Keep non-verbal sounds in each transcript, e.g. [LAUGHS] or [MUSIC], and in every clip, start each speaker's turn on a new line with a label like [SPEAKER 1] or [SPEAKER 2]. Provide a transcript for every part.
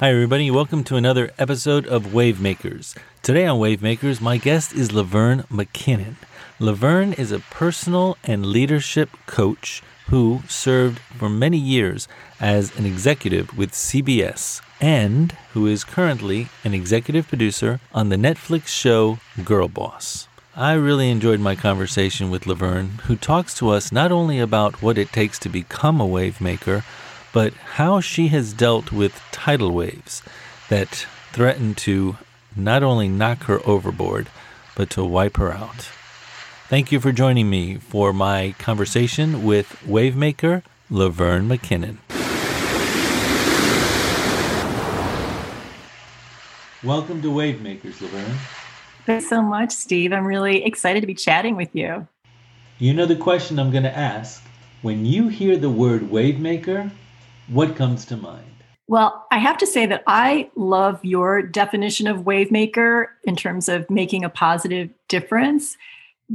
[SPEAKER 1] Hi, everybody. Welcome to another episode of Wavemakers. Today on Wavemakers, my guest is Laverne McKinnon. Laverne is a personal and leadership coach who served for many years as an executive with CBS and who is currently an executive producer on the Netflix show Girlboss. I really enjoyed my conversation with Laverne, who talks to us not only about what it takes to become a wave maker, but how she has dealt with tidal waves that threaten to not only knock her overboard, but to wipe her out. Thank you for joining me for my conversation with wavemaker Laverne McKinnon. Welcome to Wavemakers, Laverne.
[SPEAKER 2] Thanks so much, Steve. I'm really excited to be chatting with you.
[SPEAKER 1] You know the question I'm going to ask. When you hear the word wavemaker, what comes to mind?
[SPEAKER 2] Well, I have to say that I love your definition of wavemaker in terms of making a positive difference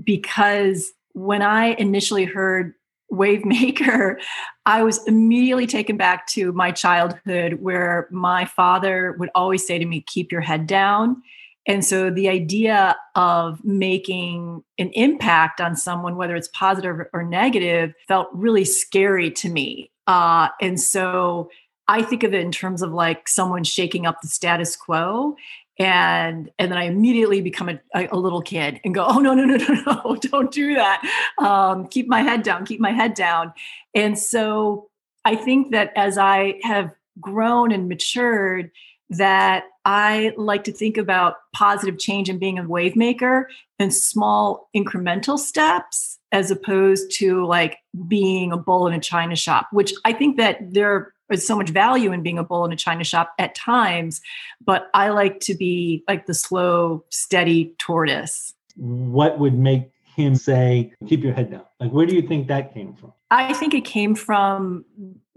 [SPEAKER 2] because when I initially heard wavemaker, [LAUGHS] I was immediately taken back to my childhood where my father would always say to me, keep your head down. And so the idea of making an impact on someone, whether it's positive or negative, felt really scary to me. Uh, and so I think of it in terms of like someone shaking up the status quo. And and then I immediately become a, a, little kid and go, oh no no no no no, [LAUGHS] don't do that. Um, keep my head down, keep my head down. And so I think that as I have grown and matured, that I like to think about positive change and being a wave maker in small incremental steps as opposed to like being a bull in a china shop, which I think that there is so much value in being a bull in a china shop at times, but I like to be like the slow, steady tortoise.
[SPEAKER 1] What would make him say, keep your head down? Like, where do you think that came from?
[SPEAKER 2] I think it came from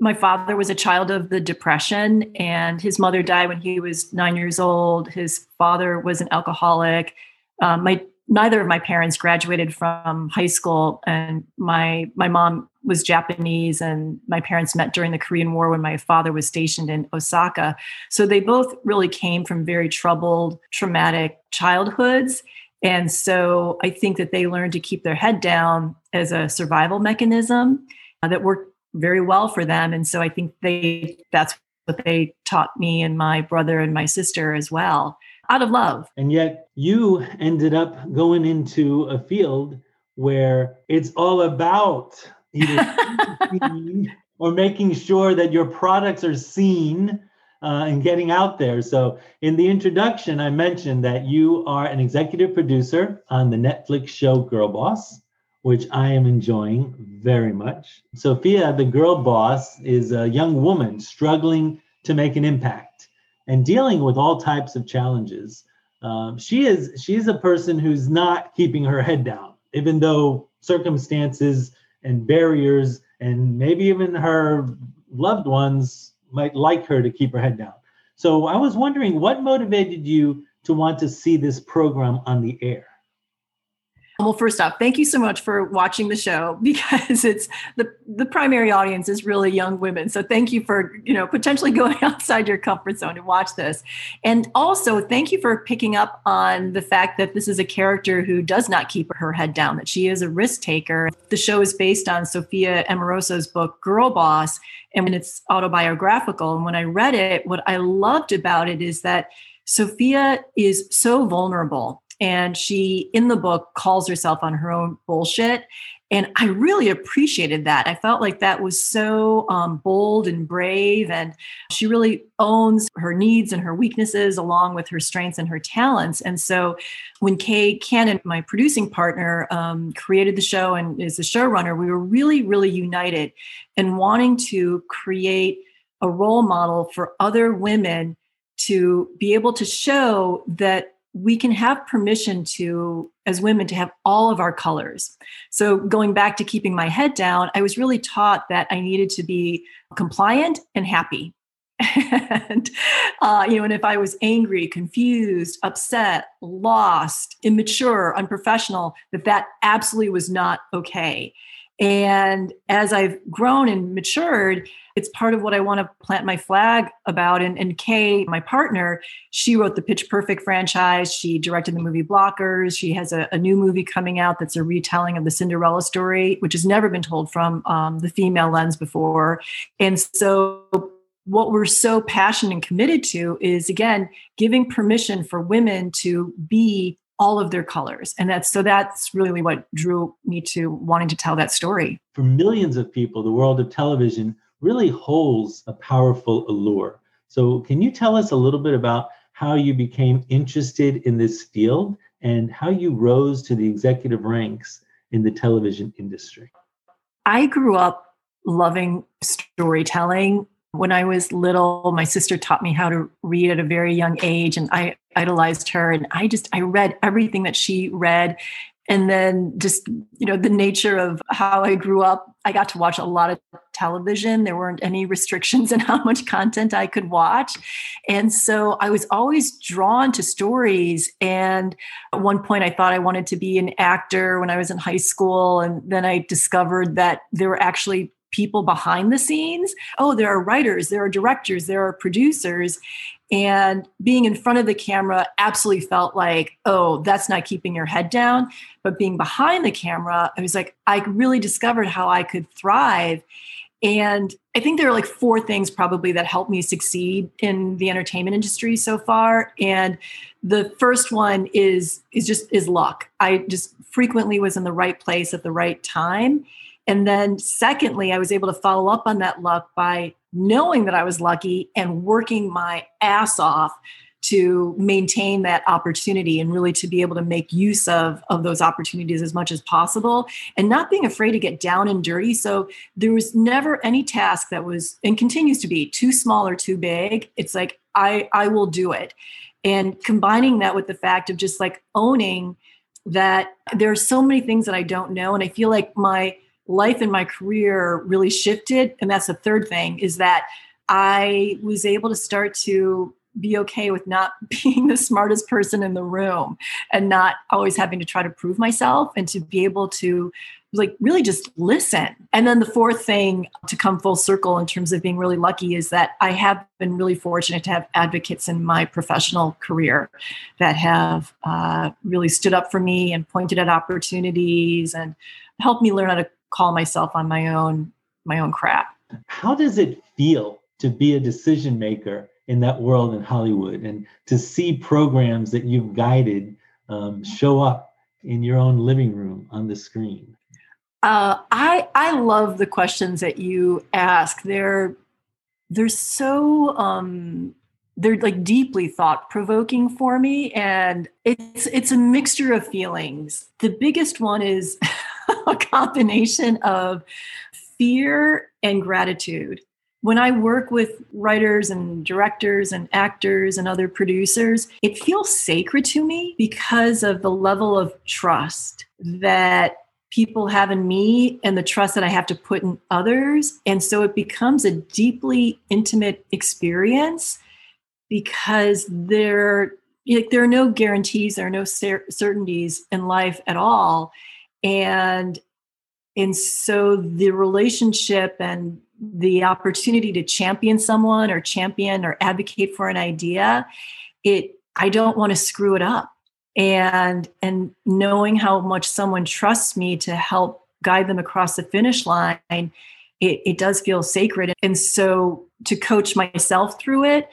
[SPEAKER 2] my father was a child of the depression and his mother died when he was nine years old. His father was an alcoholic. Um, my neither of my parents graduated from high school and my my mom was japanese and my parents met during the korean war when my father was stationed in osaka. So they both really came from very troubled traumatic childhoods. And so i think that they learned to keep their head down as a survival mechanism uh, that worked very well for them. And so i think they that's what they taught me and my brother and my sister as well out of love.
[SPEAKER 1] And yet you ended up going into a field where it's all about either [LAUGHS] or making sure that your products are seen uh, and getting out there. So, in the introduction, I mentioned that you are an executive producer on the Netflix show Girlboss which I am enjoying very much. Sophia, the girl boss, is a young woman struggling to make an impact and dealing with all types of challenges. Um, she is she's a person who's not keeping her head down, even though circumstances and barriers and maybe even her loved ones might like her to keep her head down. So I was wondering what motivated you to want to see this program on the air?
[SPEAKER 2] Well, first off, thank you so much for watching the show [LAUGHS] because it's the the primary audience is really young women. So thank you for, you know, potentially [LAUGHS] going outside your comfort zone to watch this. And also thank you for picking up on the fact that this is a character who does not keep her head down, that she is a risk taker. The show is based on Sophia Amoruso's book Girlboss and it's autobiographical. And when I read it, what I loved about it is that Sophia is so vulnerable and she in the book calls herself on her own bullshit. And i really appreciated that. I felt like that was so um, bold and brave and she really owns her needs and her weaknesses along with her strengths and her talents. And so when kay cannon my producing partner um, created the show and is the showrunner we were really really united in wanting to create a role model for other women to be able to show that we can have permission to as women to have all of our colors. So going back to keeping my head down i was really taught that i needed to be compliant and happy. [LAUGHS] And uh, you know and if i was angry confused upset lost immature unprofessional that that absolutely was not okay And as I've grown and matured, it's part of what I want to plant my flag about. And, and Kay, my partner, she wrote the Pitch Perfect franchise. She directed the movie Blockers. She has a, a new movie coming out that's a retelling of the Cinderella story, which has never been told from um, the female lens before. And so what we're so passionate and committed to is again giving permission for women to be all of their colors. And that's so that's really what drew me to wanting to tell that story.
[SPEAKER 1] For millions of people the world of television really holds a powerful allure. So can you tell us a little bit about how you became interested in this field and how you rose to the executive ranks in the television industry?
[SPEAKER 2] I grew up loving storytelling when I was little, my sister taught me how to read at a very young age, and I idolized her. And I just I read everything that she read, and then just you know the nature of how I grew up, I got to watch a lot of television. There weren't any restrictions [LAUGHS] in how much content I could watch, and so I was always drawn to stories. And at one point, I thought I wanted to be an actor when I was in high school, and then I discovered that there were actually people behind the scenes. Oh, there are writers, there are directors, there are producers. And being in front of the camera absolutely felt like, oh, that's not keeping your head down. But being behind the camera, I was like, I really discovered how I could thrive. And I think there are like four things probably that helped me succeed in the entertainment industry so far. And the first one is is just is luck. I just frequently was in the right place at the right time and then, secondly, I was able to follow up on that luck by knowing that I was lucky and working my ass off to maintain that opportunity and really to be able to make use of, of those opportunities as much as possible and not being afraid to get down and dirty. So there was never any task that was and continues to be too small or too big. It's like, I, I will do it. And combining that with the fact of just like owning that there are so many things that I don't know. And I feel like my life and my career really shifted. And that's the third thing is that I was able to start to be okay with not [LAUGHS] being the smartest person in the room and not always having to try to prove myself and to be able to like really just listen. And then the fourth thing to come full circle in terms of being really lucky is that I have been really fortunate to have advocates in my professional career that have uh, really stood up for me and pointed at opportunities and helped me learn how to call myself on my own my own crap.
[SPEAKER 1] How does it feel to be a decision maker in that world in Hollywood and to see programs that you've guided um, show up in your own living room on the screen?
[SPEAKER 2] Uh, I I love the questions that you ask. They're they're so um, they're like deeply thought provoking for me, and it's it's a mixture of feelings. The biggest one is [LAUGHS] [LAUGHS] a combination of fear and gratitude. When I work with writers and directors and actors and other producers, it feels sacred to me because of the level of trust that people have in me and the trust that I have to put in others. And so it becomes a deeply intimate experience because there, like, there are no guarantees, there are no cer- certainties in life at all and and so the relationship and the opportunity to champion someone or champion or advocate for an idea it i don't want to screw it up. And and knowing how much someone trusts me to help guide them across the finish line it, it does feel sacred. And so to coach myself through it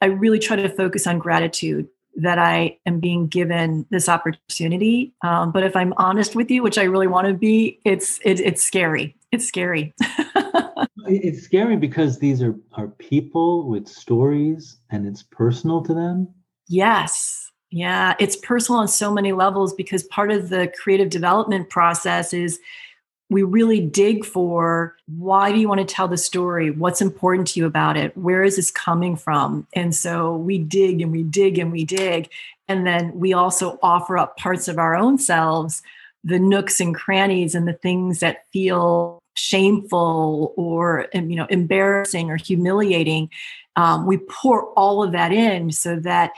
[SPEAKER 2] i really try to focus on gratitude that I am being given this opportunity. Um, but if I'm honest with you, which I really want to be, it's it, it's scary. It's scary. [LAUGHS]
[SPEAKER 1] it's scary because these are are people with stories, and it's personal to them.
[SPEAKER 2] Yes. Yeah, it's personal on so many levels because part of the creative development process is we really dig for why do you want to tell the story? What's important to you about it? Where is this coming from? And so we dig and we dig and we dig. And then we also offer up parts of our own selves, the nooks and crannies and the things that feel shameful or you know embarrassing or humiliating um, we pour all of that in so that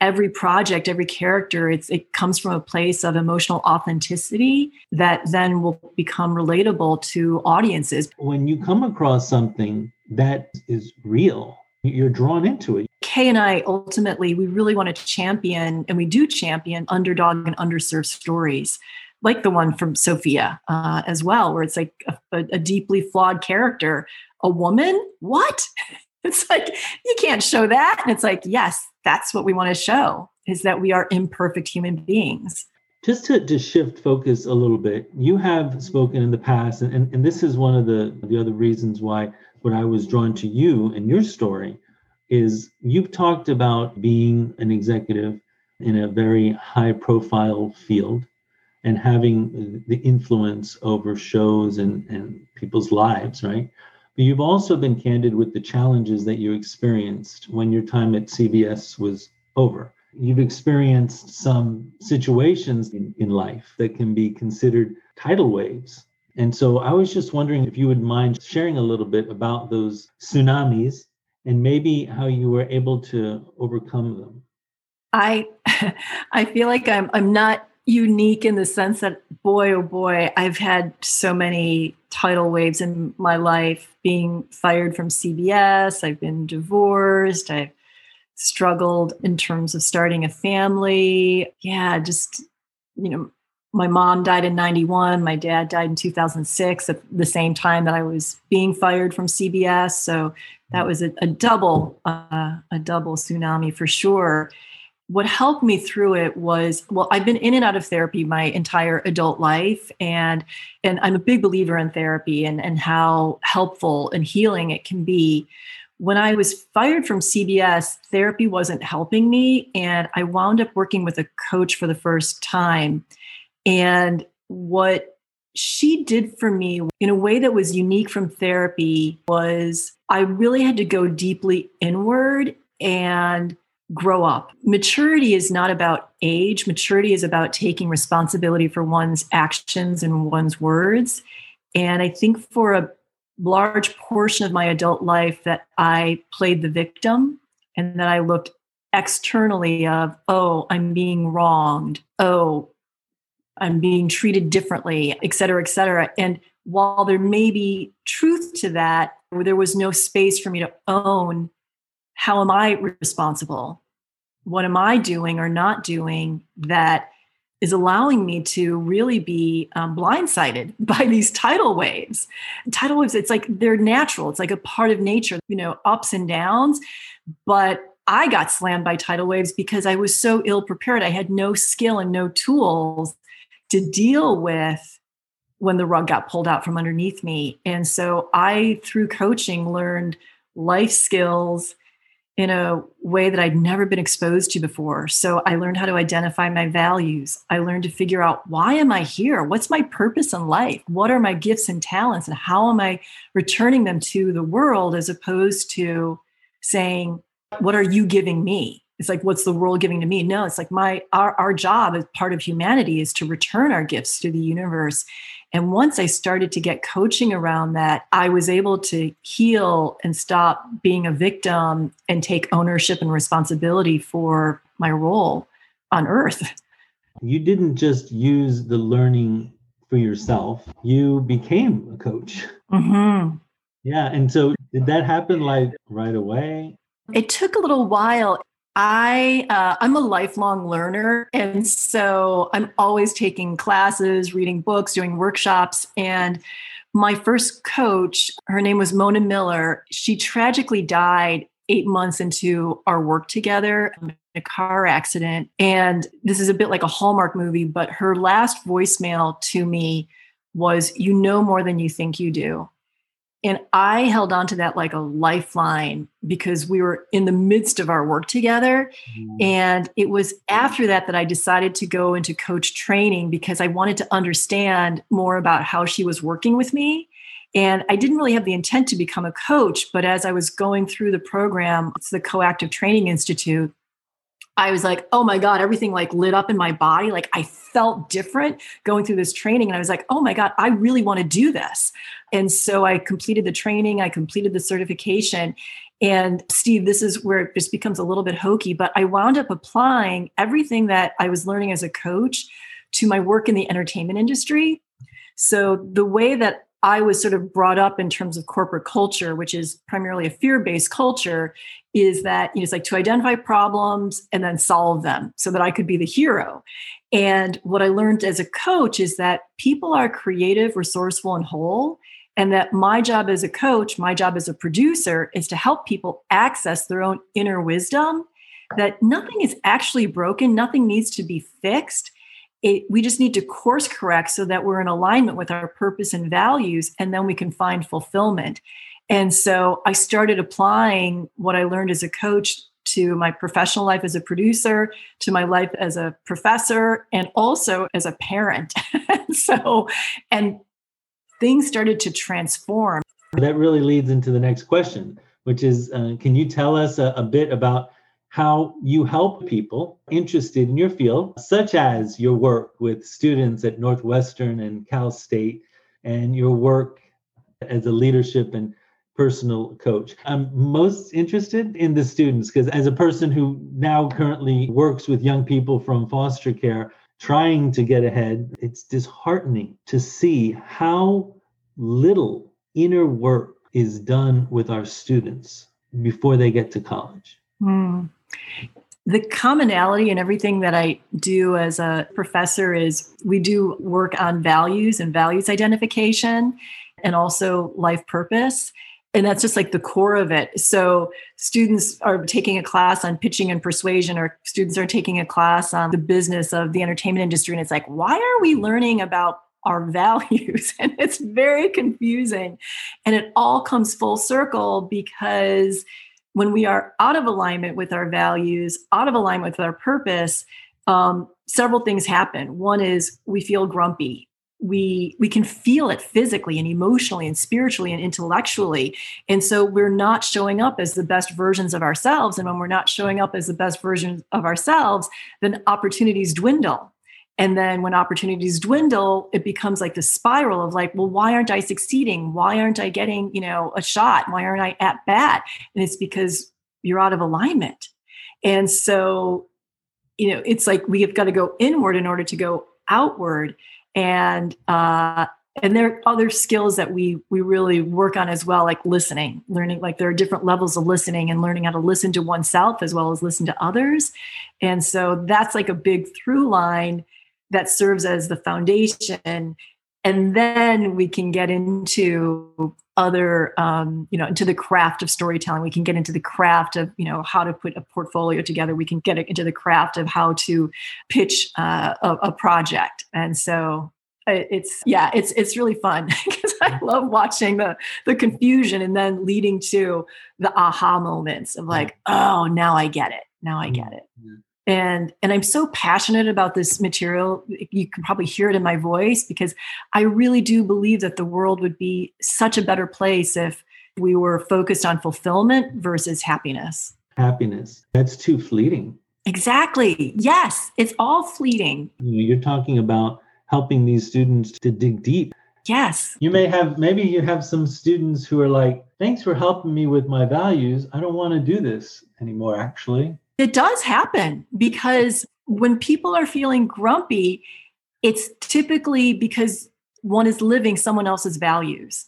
[SPEAKER 2] every project, every character, it's it comes from a place of emotional authenticity that then will become relatable to audiences.
[SPEAKER 1] When you come across something that is real, you're drawn into it.
[SPEAKER 2] Kay and I ultimately we really want to champion and we do champion underdog and underserved stories like the one from Sophia uh, as well, where it's like a, a, deeply flawed character. A woman? What? [LAUGHS] It's like, you can't show that. And it's like, yes, that's what we want to show is that we are imperfect human beings.
[SPEAKER 1] Just to, to shift focus a little bit, you have spoken in the past, and, and, and this is one of the, the other reasons why what I was drawn to you and your story is you've talked about being an executive in a very high profile field and having the influence over shows and, and people's lives, right? You've also been candid with the challenges that you experienced when your time at CBS was over. You've experienced some situations in, in life that can be considered tidal waves. And so I was just wondering if you would mind sharing a little bit about those tsunamis and maybe how you were able to overcome them.
[SPEAKER 2] I [LAUGHS] I feel like I'm I'm not unique in the sense that boy oh boy i've had so many tidal waves in my life being fired from cbs i've been divorced i've struggled in terms of starting a family. Yeah just you know my mom died in 91 my dad died in 2006 at the same time that i was being fired from cbs so that was a, a double uh, a double tsunami for sure what helped me through it was well i've been in and out of therapy my entire adult life and and i'm a big believer in therapy and and how helpful and healing it can be. When i was fired from cbs therapy wasn't helping me and i wound up working with a coach for the first time. And what she did for me in a way that was unique from therapy was i really had to go deeply inward and grow up. Maturity is not about age, maturity is about taking responsibility for one's actions and one's words. And I think for a large portion of my adult life that I played the victim and that I looked externally of, oh, I'm being wronged. Oh, I'm being treated differently, et cetera, et cetera. And while there may be truth to that, there was no space for me to own how am I responsible? What am I doing or not doing that is allowing me to really be um, blindsided [LAUGHS] by these tidal waves? Tidal waves, it's like they're natural, it's like a part of nature, you know, ups and downs. But I got slammed by tidal waves because I was so ill prepared. I had no skill and no tools to deal with when the rug got pulled out from underneath me. And so I, through coaching, learned life skills in a way that I'd never been exposed to before. So I learned how to identify my values. I learned to figure out why am I here? What's my purpose in life? What are my gifts and talents and how am I returning them to the world as opposed to saying what are you giving me? It's like what's the world giving to me? No, it's like my our our job as part of humanity is to return our gifts to the universe and once I started to get coaching around that, I was able to heal and stop being a victim and take ownership and responsibility for my role on earth.
[SPEAKER 1] You didn't just use the learning for yourself, you became a coach.
[SPEAKER 2] Mm-hmm.
[SPEAKER 1] Yeah. And so did that happen like right away?
[SPEAKER 2] It took a little while. I uh, I'm a lifelong learner, and so I'm always taking classes, reading books, doing workshops, and my first coach, her name was Mona Miller. She tragically died eight months into our work together in a car accident. And this is a bit like a Hallmark movie, but her last voicemail to me was, You know more than you think you do. And I held on to that like a lifeline because we were in the midst of our work together. Mm-hmm. And it was after that that I decided to go into coach training because I wanted to understand more about how she was working with me. And I didn't really have the intent to become a coach, but as I was going through the program, it's the Coactive Training Institute, I was like, oh my God, everything like lit up in my body. Like I felt different going through this training. And I was like, oh my God, I really want to do this. And so I completed the training, I completed the certification. And Steve, this is where it just becomes a little bit hokey, but I wound up applying everything that I was learning as a coach to my work in the entertainment industry. So the way that I was sort of brought up in terms of corporate culture, which is primarily a fear based culture, is that you know, it's like to identify problems and then solve them so that I could be the hero. And what I learned as a coach is that people are creative, resourceful, and whole. And that my job as a coach, my job as a producer is to help people access their own inner wisdom, that nothing is actually broken, nothing needs to be fixed. It, we just need to course correct so that we're in alignment with our purpose and values, and then we can find fulfillment. And so I started applying what I learned as a coach to my professional life as a producer, to my life as a professor, and also as a parent. [LAUGHS] so, and things started to transform.
[SPEAKER 1] That really leads into the next question, which is uh, can you tell us a, a bit about how you help people interested in your field, such as your work with students at Northwestern and Cal State, and your work as a leadership and personal coach. I'm most interested in the students because, as a person who now currently works with young people from foster care, trying to get ahead, it's disheartening to see how little inner work is done with our students before they get to college.
[SPEAKER 2] Mm. The commonality in everything that I do as a professor is we do work on values and values identification and also life purpose. And that's just like the core of it. So, students are taking a class on pitching and persuasion, or students are taking a class on the business of the entertainment industry. And it's like, why are we learning about our [LAUGHS] values? And it's very confusing. And it all comes full circle because when we are out of alignment with our values, out of alignment with our purpose, um, several things happen. One is we feel grumpy. We we can feel it physically and emotionally and spiritually and intellectually, and so we're not showing up as the best versions of ourselves. And when we're not showing up as the best versions of ourselves, then opportunities dwindle and then when opportunities dwindle, it becomes like the spiral of like, well, why aren't I succeeding? Why aren't I getting, you know, a shot? Why aren't I at bat? And it's because you're out of alignment. And so, you know, it's like we have got to go inward in order to go outward. And uh and there are other skills that we we really work on as well like listening learning like there are different levels of listening and learning how to listen to oneself as well as listen to others and so that's like a big through line that serves as the foundation. And then we can get into other um, you know into the craft of storytelling. We can get into the craft of you know how to put a portfolio together. We can get into the craft of how to pitch uh, a, a, project. And so it's yeah it's it's really fun [LAUGHS] because i love watching the the confusion and then leading to the aha moments of like oh now i get it. Now i get it and and i'm so passionate about this material. You can probably hear it in my voice because i really do believe that the world would be such a better place if we were focused on fulfillment versus happiness.
[SPEAKER 1] Happiness. That's too fleeting.
[SPEAKER 2] Exactly. Yes it's all fleeting.
[SPEAKER 1] You're talking about helping these students to dig deep.
[SPEAKER 2] Yes.
[SPEAKER 1] You may have maybe you have some students who are like thanks for helping me with my values. I don't want to do this anymore actually
[SPEAKER 2] it does happen because when people are feeling grumpy, it's typically because one is living someone else's values.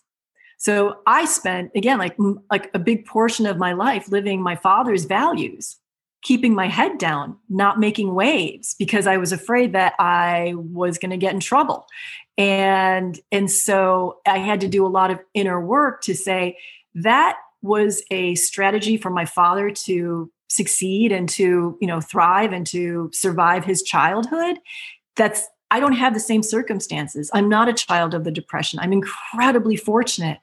[SPEAKER 2] So I spent again like like a big portion of my life living my father's values, keeping my head down, not making waves because I was afraid that I was going to get in trouble. And and so I had to do a lot of inner work to say that was a strategy for my father to succeed and to you know thrive and to survive his childhood that's i don't have the same circumstances. I'm not a child of the depression. I'm incredibly fortunate.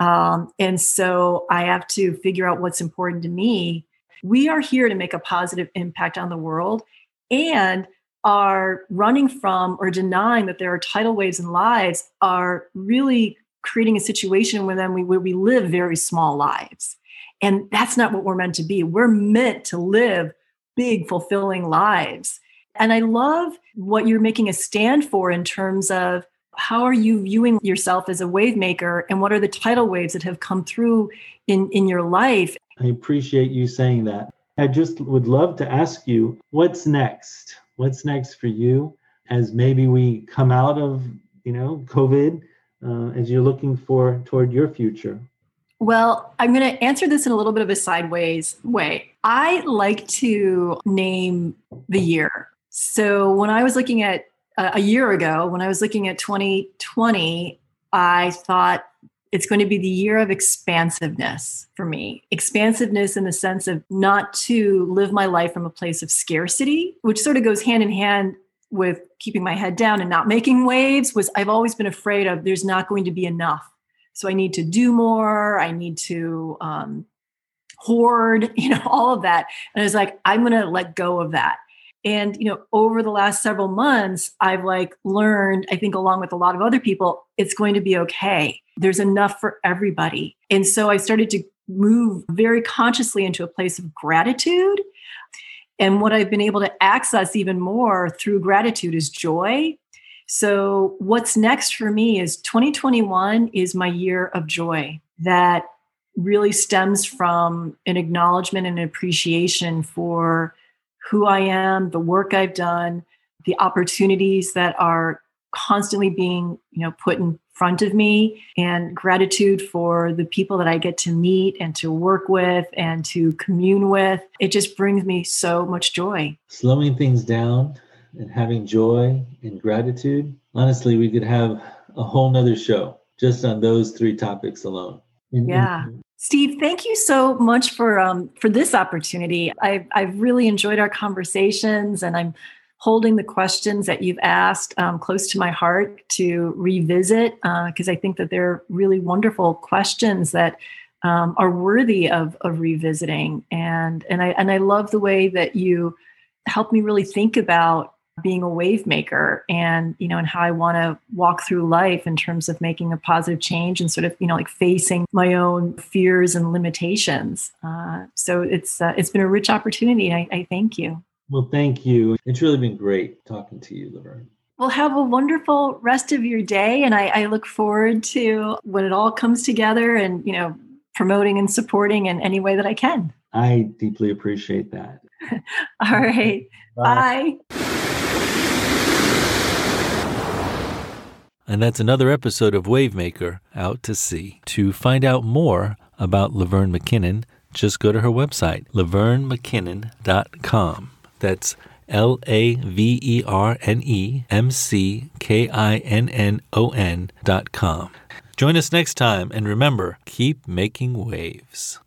[SPEAKER 2] Um, and so i have to figure out what's important to me. We are here to make a positive impact on the world and are running from or denying that there are tidal waves in lives are really creating a situation where then we where we live very small lives and that's not what we're meant to be. We're meant to live big, fulfilling lives. And I love what you're making a stand for in terms of how are you viewing yourself as a wave maker and what are the tidal waves that have come through in, in your life
[SPEAKER 1] I appreciate you saying that. I just would love to ask you what's next? What's next for you as maybe we come out of, you know, COVID, uh, as you're looking for toward your future?
[SPEAKER 2] Well, I'm going to answer this in a little bit of a sideways way. I like to name the year. So when I was looking at uh, a year ago, when I was looking at 2020, I thought it's going to be the year of expansiveness for me. Expansiveness in the sense of not to live my life from a place of scarcity, which sort of goes hand in hand with keeping my head down and not making waves was I've always been afraid of there's not going to be enough so I need to do more. I need to um, hoard, [LAUGHS] you know, all of that. And I was like, I'm going to let go of that. And, you know, over the last several months, I've like learned, I think, along with a lot of other people, it's going to be okay. There's enough for everybody. And so I started to move very consciously into a place of gratitude. And what I've been able to access even more through gratitude is joy so, what's next for me is 2021 is my year of joy that really stems from an acknowledgement and appreciation for who I am, the work I've done, the opportunities that are constantly being, you know, put in front of me and gratitude for the people that I get to meet and to work with and to commune with. It just brings me so much joy.
[SPEAKER 1] Slowing things down and having joy and gratitude, honestly, we could have a whole nother show just on those three topics alone.
[SPEAKER 2] yeah. Steve, thank you so much for um, for this opportunity. I've, I've really enjoyed our conversations, and I'm holding the questions that you've asked um, close to my heart to revisit because uh, I think that they're really wonderful questions that um, are worthy of, of revisiting. And and I and I love the way that you help me really think about being a wave maker and you know and how i want to walk through life in terms of making a positive change and sort of you know like facing my own fears and limitations uh, so it's uh, it's been a rich opportunity I, I thank you
[SPEAKER 1] well thank you it's really been great talking to you laverne
[SPEAKER 2] well, have a wonderful rest of your day. And I, I, look forward to when it all comes together and, you know, promoting and supporting in any way that I can.
[SPEAKER 1] I deeply appreciate that. [LAUGHS]
[SPEAKER 2] all right. Bye. Bye.
[SPEAKER 3] And that's another episode of Wavemaker Out to Sea. To find out more about Laverne McKinnon, just go to her website, lavernemckinnon.com. That's L A V E R N E M C K I N N O N dot com. Join us next time and remember, keep making waves.